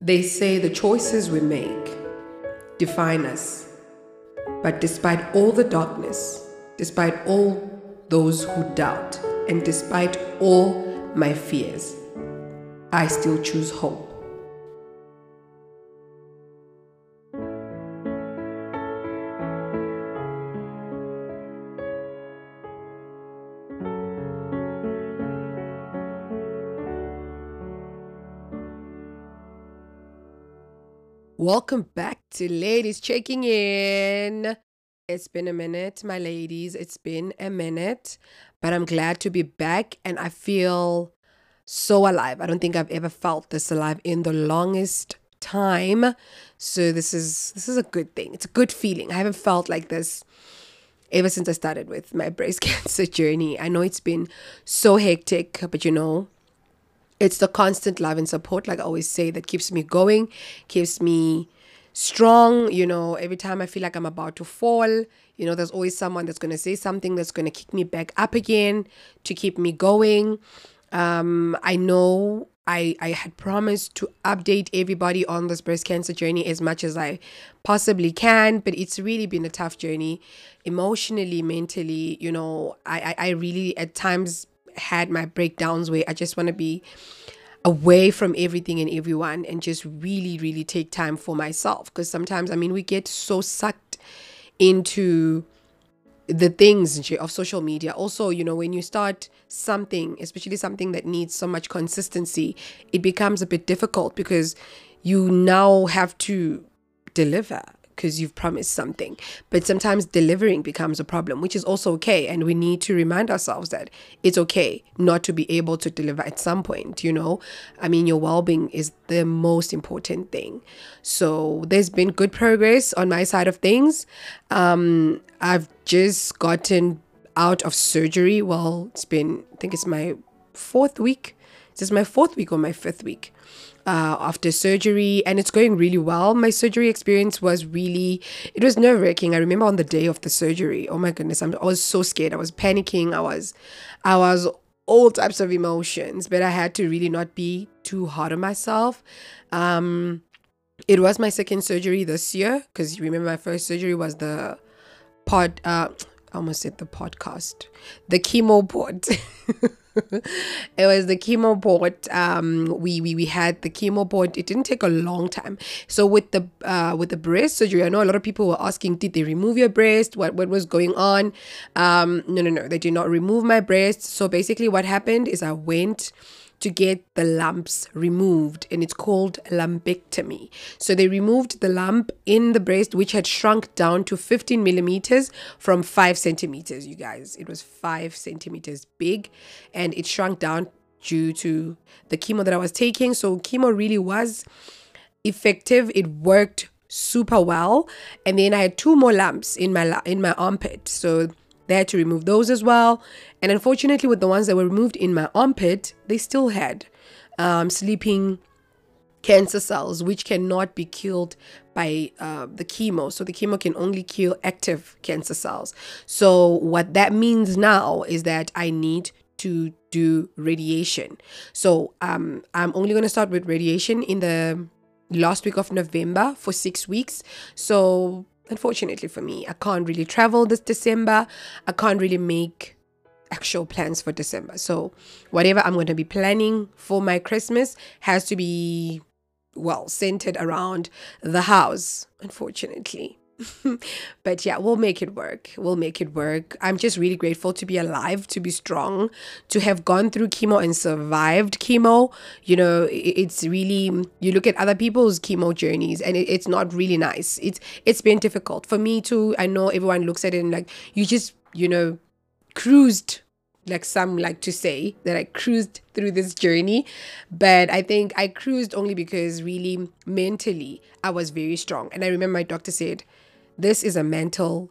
They say the choices we make define us. But despite all the darkness, despite all those who doubt, and despite all my fears, I still choose hope. Welcome back to Ladies Checking In. It's been a minute, my ladies. It's been a minute, but I'm glad to be back and I feel so alive. I don't think I've ever felt this alive in the longest time. So this is this is a good thing. It's a good feeling. I haven't felt like this ever since I started with my breast cancer journey. I know it's been so hectic, but you know, it's the constant love and support, like I always say, that keeps me going, keeps me strong. You know, every time I feel like I'm about to fall, you know, there's always someone that's going to say something that's going to kick me back up again to keep me going. Um, I know I, I had promised to update everybody on this breast cancer journey as much as I possibly can, but it's really been a tough journey emotionally, mentally. You know, I, I, I really at times had my breakdowns where I just want to be away from everything and everyone and just really, really take time for myself. Because sometimes, I mean, we get so sucked into the things of social media. Also, you know, when you start something, especially something that needs so much consistency, it becomes a bit difficult because you now have to deliver because you've promised something. But sometimes delivering becomes a problem, which is also okay. And we need to remind ourselves that it's okay not to be able to deliver at some point, you know? I mean, your well being is the most important thing. So there's been good progress on my side of things. Um, I've just gotten out of surgery. Well, it's been, I think it's my fourth week. This is my fourth week or my fifth week uh, after surgery and it's going really well. My surgery experience was really, it was nerve wracking. I remember on the day of the surgery, oh my goodness, I'm, I was so scared. I was panicking. I was, I was all types of emotions, but I had to really not be too hard on myself. Um, it was my second surgery this year because you remember my first surgery was the pod, uh, I almost said the podcast, the chemo pod. it was the chemo port. Um, we, we we had the chemo port. It didn't take a long time. So with the uh, with the breast surgery, I know a lot of people were asking, did they remove your breast? What what was going on? Um, no no no, they did not remove my breast. So basically, what happened is I went to get the lumps removed, and it's called lumpectomy. So they removed the lump in the breast, which had shrunk down to 15 millimeters from 5 centimeters, you guys. It was 5 centimeters big, and it shrunk down due to the chemo that I was taking. So chemo really was effective. It worked super well. And then I had two more lumps in my in my armpit. So they had to remove those as well. And unfortunately, with the ones that were removed in my armpit, they still had um, sleeping cancer cells, which cannot be killed by uh, the chemo. So the chemo can only kill active cancer cells. So what that means now is that I need to do radiation. So um, I'm only going to start with radiation in the last week of November for six weeks. So unfortunately for me, I can't really travel this December. I can't really make actual plans for December. So, whatever I'm going to be planning for my Christmas has to be, well, centered around the house, unfortunately. but yeah, we'll make it work. We'll make it work. I'm just really grateful to be alive, to be strong, to have gone through chemo and survived chemo. You know, it's really you look at other people's chemo journeys and it's not really nice. It's it's been difficult for me too. I know everyone looks at it and like you just you know cruised like some like to say that I cruised through this journey, but I think I cruised only because really mentally I was very strong. And I remember my doctor said, this is a mental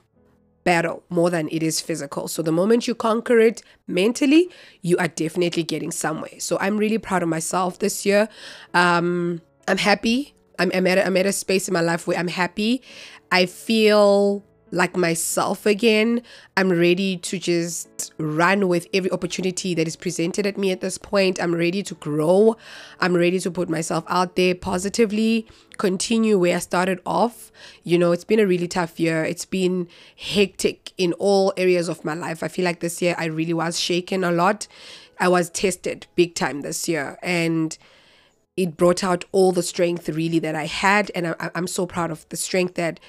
battle more than it is physical. So the moment you conquer it mentally, you are definitely getting somewhere. So I'm really proud of myself this year. Um, I'm happy. I'm, I'm, at a, I'm at a space in my life where I'm happy. I feel like myself again. I'm ready to just run with every opportunity that is presented at me at this point. I'm ready to grow. I'm ready to put myself out there positively, continue where I started off. You know, it's been a really tough year. It's been hectic in all areas of my life. I feel like this year I really was shaken a lot. I was tested big time this year. And it brought out all the strength really that I had. And I, I'm so proud of the strength that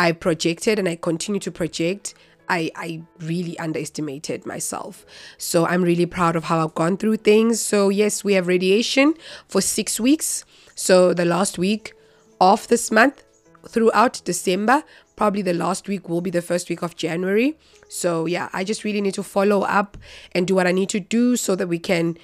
I projected and I continue to project, I, I really underestimated myself. So I'm really proud of how I've gone through things. So, yes, we have radiation for six weeks. So, the last week of this month throughout December, probably the last week will be the first week of January. So, yeah, I just really need to follow up and do what I need to do so that we can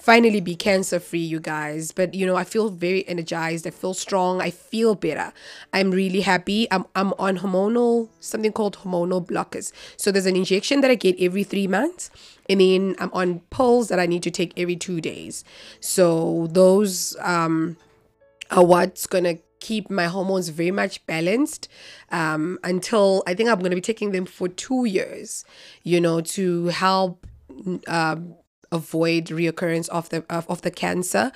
finally be cancer free, you guys. But you know, I feel very energized. I feel strong. I feel better. I'm really happy. I'm I'm on hormonal something called hormonal blockers. So there's an injection that I get every three months, and then I'm on pills that I need to take every two days. So those um are what's gonna keep my hormones very much balanced um, until I think I'm going to be taking them for two years, you know, to help um, avoid reoccurrence of the of, of the cancer.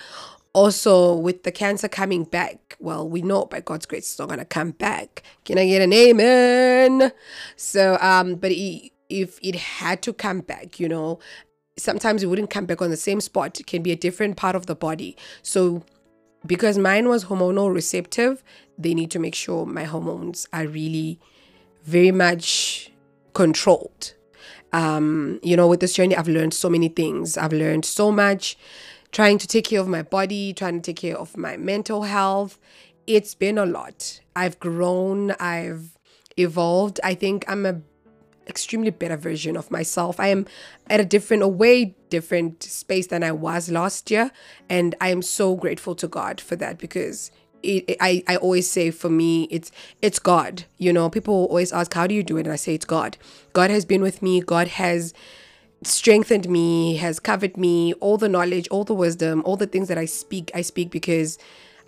Also with the cancer coming back well we know by god's grace it's not going to come back. Can i get an amen? So um but if it had to come back you know sometimes it wouldn't come back on the same spot. It can be a different part of the body. So because mine was hormonal receptive they need to make sure my hormones are really very much controlled um, you know, with this journey, I've learned so many things. I've learned so much trying to take care of my body, trying to take care of my mental health. It's been a lot. I've grown, I've evolved. I think I'm a extremely better version of myself. I am at a different, a way different space than I was last year. And I am so grateful to God for that because it, I, I always say for me it's it's god you know? People always ask how do you do it? And i say it's god. God has been with me. God has strengthened me has covered me. All the knowledge all the wisdom all the things that i speak i speak because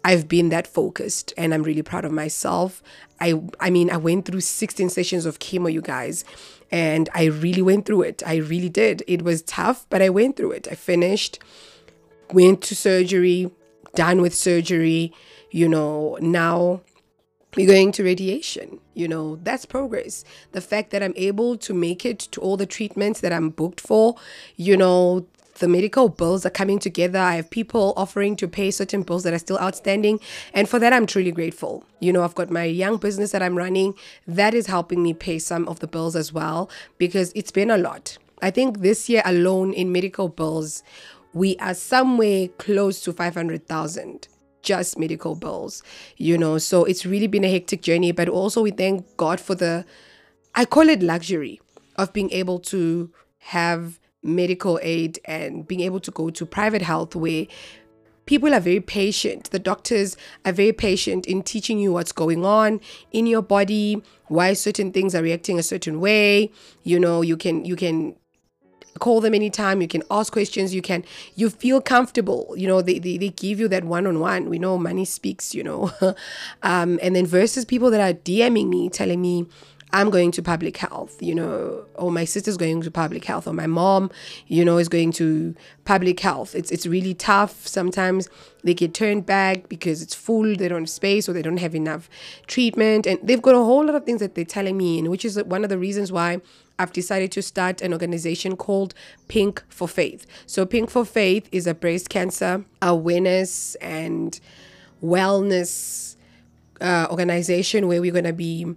i've been that focused and i'm really proud of myself. I i mean i went through 16 sessions of chemo you guys and i really went through it. I really did. It was tough but i went through it. I finished went to surgery done with surgery you know, now we're going to radiation. You know, that's progress. The fact that I'm able to make it to all the treatments that I'm booked for, you know, the medical bills are coming together. I have people offering to pay certain bills that are still outstanding. And for that, I'm truly grateful. You know, I've got my young business that I'm running that is helping me pay some of the bills as well because it's been a lot. I think this year alone in medical bills, we are somewhere close to 500,000 just medical bills, you know. So it's really been a hectic journey, but also we thank God for the, I call it luxury of being able to have medical aid and being able to go to private health where people are very patient. The doctors are very patient in teaching you what's going on in your body, why certain things are reacting a certain way. You know, you can you can call them anytime. You can ask questions. You can you feel comfortable. You know they, they, they give you that one-on-one. We know money speaks you know. Um, and then versus people that are dming me telling me I'm going to public health, you know, or my sister's going to public health, or my mom, you know, is going to public health. It's it's really tough. Sometimes they get turned back because it's full, they don't have space, or they don't have enough treatment, and they've got a whole lot of things that they're telling me, and which is one of the reasons why I've decided to start an organization called Pink for Faith. So, Pink for Faith is a breast cancer awareness and wellness uh, organization where we're going to be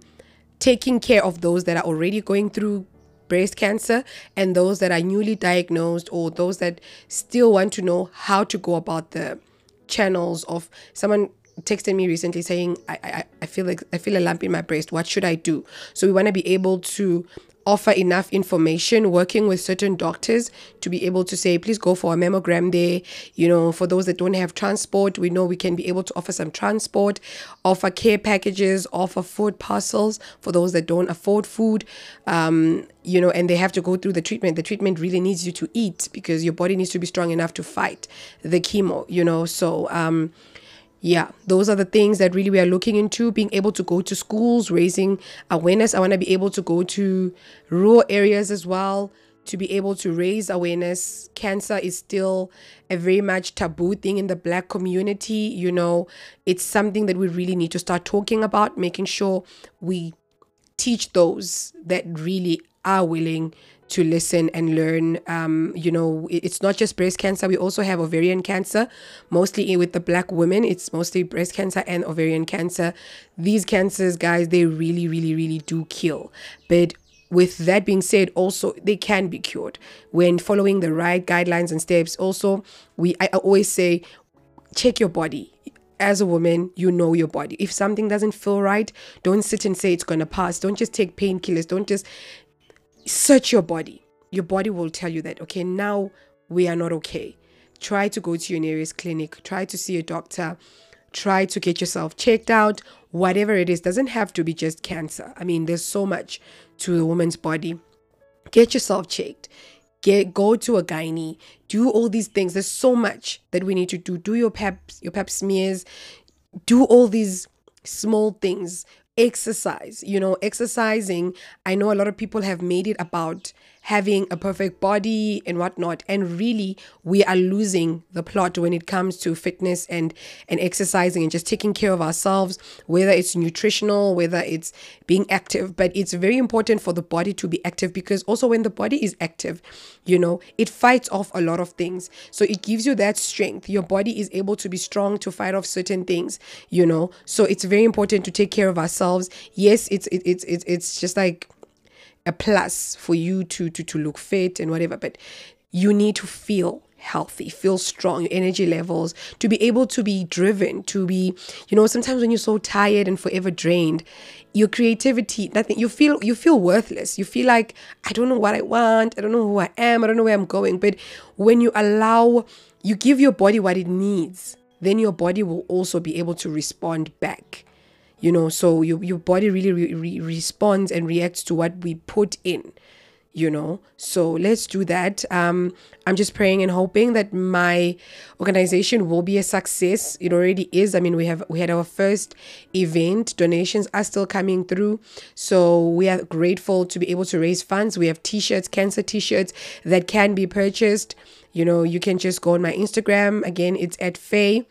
taking care of those that are already going through breast cancer and those that are newly diagnosed or those that still want to know how to go about the channels of someone texted me recently saying I, I i feel like i feel a lump in my breast what should i do so we want to be able to offer enough information working with certain doctors to be able to say please go for a mammogram there. You know for those that don't have transport we know we can be able to offer some transport offer care packages offer food parcels for those that don't afford food um, you know and they have to go through the treatment. The treatment really needs you to eat because your body needs to be strong enough to fight the chemo you know. So um yeah, those are the things that really we are looking into being able to go to schools, raising awareness. I want to be able to go to rural areas as well to be able to raise awareness. Cancer is still a very much taboo thing in the black community. You know, it's something that we really need to start talking about, making sure we teach those that really are willing to listen and learn. Um, you know, it's not just breast cancer. We also have ovarian cancer, mostly with the black women. It's mostly breast cancer and ovarian cancer. These cancers, guys, they really, really, really do kill. But with that being said, also they can be cured when following the right guidelines and steps. Also, we I always say, check your body as a woman, you know your body. If something doesn't feel right, don't sit and say it's going to pass. Don't just take painkillers. Don't just search your body. Your body will tell you that, okay, now we are not okay. Try to go to your nearest clinic. Try to see a doctor. Try to get yourself checked out. Whatever it is, doesn't have to be just cancer. I mean, there's so much to a woman's body. Get yourself checked. Get go to a gynae. Do all these things. There's so much that we need to do. Do your pap your pap smears. Do all these small things exercise. You know exercising i know a lot of people have made it about having a perfect body and whatnot. And really we are losing the plot when it comes to fitness and and exercising and just taking care of ourselves whether it's nutritional whether it's being active. But it's very important for the body to be active because also when the body is active you know it fights off a lot of things. So it gives you that strength. Your body is able to be strong to fight off certain things you know. So it's very important to take care of ourselves. Yes it's it's it's it's just like a plus for you to to to look fit and whatever but you need to feel healthy feel strong your energy levels to be able to be driven to be you know sometimes when you're so tired and forever drained your creativity nothing you feel you feel worthless. You feel like i don't know what i want i don't know who i am i don't know where i'm going. But when you allow you give your body what it needs then your body will also be able to respond back you know so your, your body really re- re- responds and reacts to what we put in you know? So let's do that. Um i'm just praying and hoping that my organization will be a success. It already is. I mean we have we had our first event. Donations are still coming through. So we are grateful to be able to raise funds. We have t-shirts cancer t-shirts that can be purchased. You know you can just go on my instagram. Again it's at faye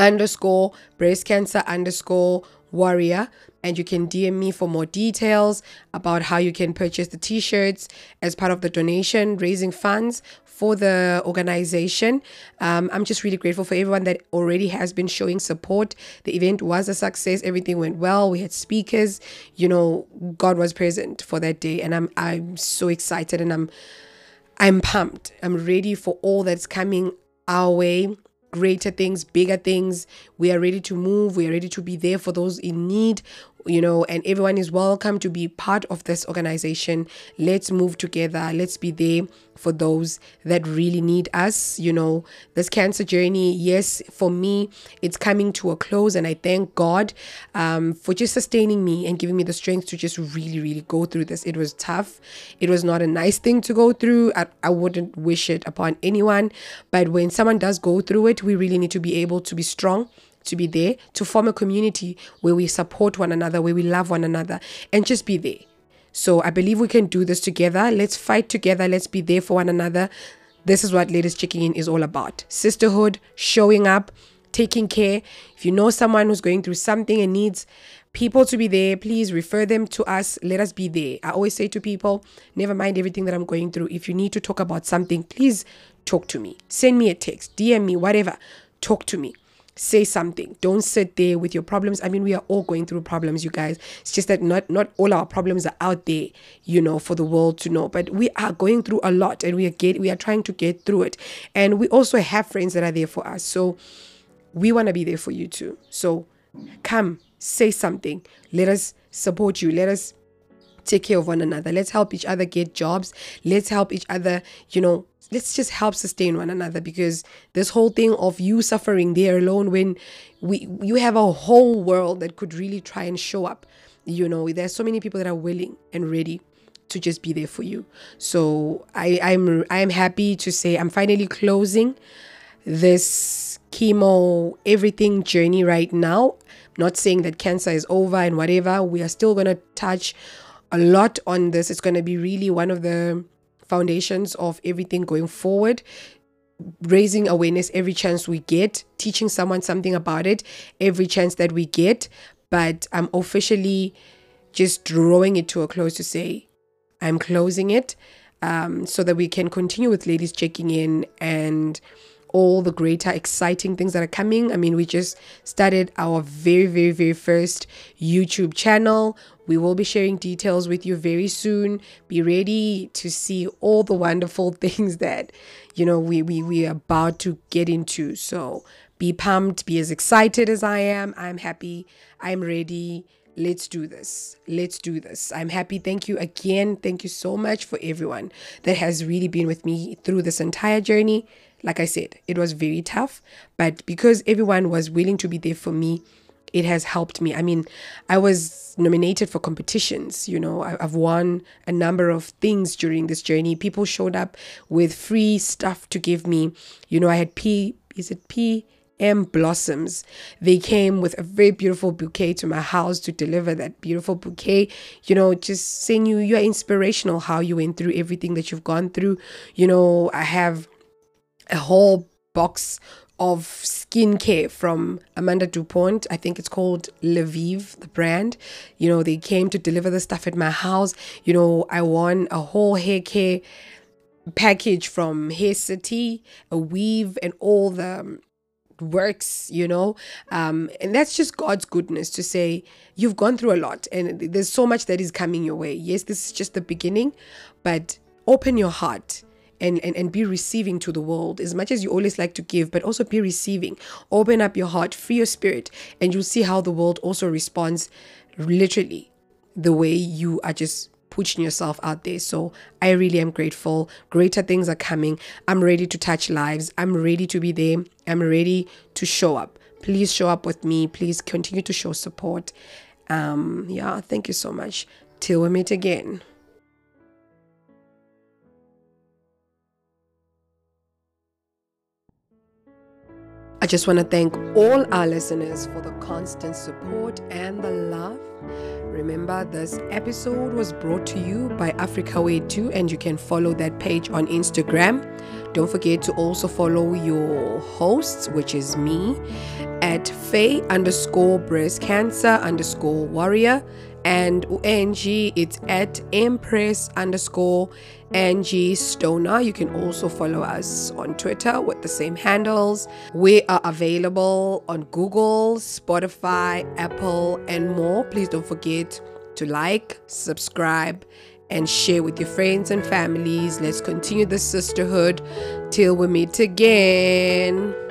underscore breast cancer underscore warrior and you can DM me for more details about how you can purchase the t-shirts as part of the donation raising funds for the organization. Um, I'm just really grateful for everyone that already has been showing support. The event was a success. Everything went well. We had speakers. You know, God was present for that day, and I'm I'm so excited and I'm I'm pumped. I'm ready for all that's coming our way greater things, bigger things. We are ready to move. We are ready to be there for those in need you know, and everyone is welcome to be part of this organization. Let's move together. Let's be there for those that really need us. You know, this cancer journey, yes, for me, it's coming to a close, and I thank God um, for just sustaining me and giving me the strength to just really, really go through this. It was tough. It was not a nice thing to go through. I, I wouldn't wish it upon anyone, but when someone does go through it, we really need to be able to be strong to be there, to form a community where we support one another, where we love one another, and just be there. So I believe we can do this together. Let's fight together. Let's be there for one another. This is what Ladies Checking In is all about sisterhood, showing up, taking care. If you know someone who's going through something and needs people to be there, please refer them to us. Let us be there. I always say to people, never mind everything that I'm going through. If you need to talk about something, please talk to me. Send me a text, DM me, whatever. Talk to me say something. Don't sit there with your problems. I mean we are all going through problems you guys. It's just that not not all our problems are out there you know for the world to know. But we are going through a lot and we are get we are trying to get through it. And we also have friends that are there for us. So we want to be there for you too. So come say something. Let us support you. Let us take care of one another let's help each other get jobs let's help each other you know let's just help sustain one another because this whole thing of you suffering there alone when we you have a whole world that could really try and show up you know there's so many people that are willing and ready to just be there for you so i i'm i'm happy to say i'm finally closing this chemo, everything journey right now. Not saying that cancer is over and whatever. We are still to touch a lot on this. It's going to be really one of the foundations of everything going forward. Raising awareness every chance we get, teaching someone something about it every chance that we get. But I'm officially just drawing it to a close to say, I'm closing it um, so that we can continue with ladies checking in and all the greater exciting things that are coming. I mean, we just started our very, very, very first YouTube channel. We will be sharing details with you very soon. Be ready to see all the wonderful things that, you know, we, we, we are about to get into. So be pumped, be as excited as I am. I'm happy, I'm ready. Let's do this. Let's do this. I'm happy. Thank you again. Thank you so much for everyone that has really been with me through this entire journey. Like I said, it was very tough, but because everyone was willing to be there for me, it has helped me. I mean, I was nominated for competitions, you know, I, have won a number of things during this journey. People showed up with free stuff to give me. You know, I had P, is it P? M blossoms. They came with a very beautiful bouquet to my house to deliver that beautiful bouquet. You know, just saying you you're inspirational how you went through everything that you've gone through. You know, I have a whole box of skincare from Amanda DuPont. I think it's called Lviv, the brand. You know, they came to deliver the stuff at my house. You know, I won a whole hair care package from Hair City, a weave, and all the works you know um and that's just god's goodness to say you've gone through a lot and there's so much that is coming your way yes this is just the beginning but open your heart and, and, and be receiving to the world as much as you always like to give, but also be receiving. Open up your heart, free your spirit, and you'll see how the world also responds literally the way you are just pushing yourself out there. So I really am grateful. Greater things are coming. I'm ready to touch lives. I'm ready to be there. I'm ready to show up. Please show up with me. Please continue to show support. Um, yeah, thank you so much. Till we meet again. I just want to thank all our listeners for the constant support and the love. Remember, this episode was brought to you by Africa Way 2, and you can follow that page on Instagram. Don't forget to also follow your hosts, which is me, at Faye underscore breast cancer underscore warrior and UNG it's at Empress underscore Angie Stoner. You can also follow us on Twitter with the same handles. We are available on Google, Spotify, Apple, and more. Please don't forget to like, subscribe, and share with your friends and families. Let's continue the sisterhood till we meet again.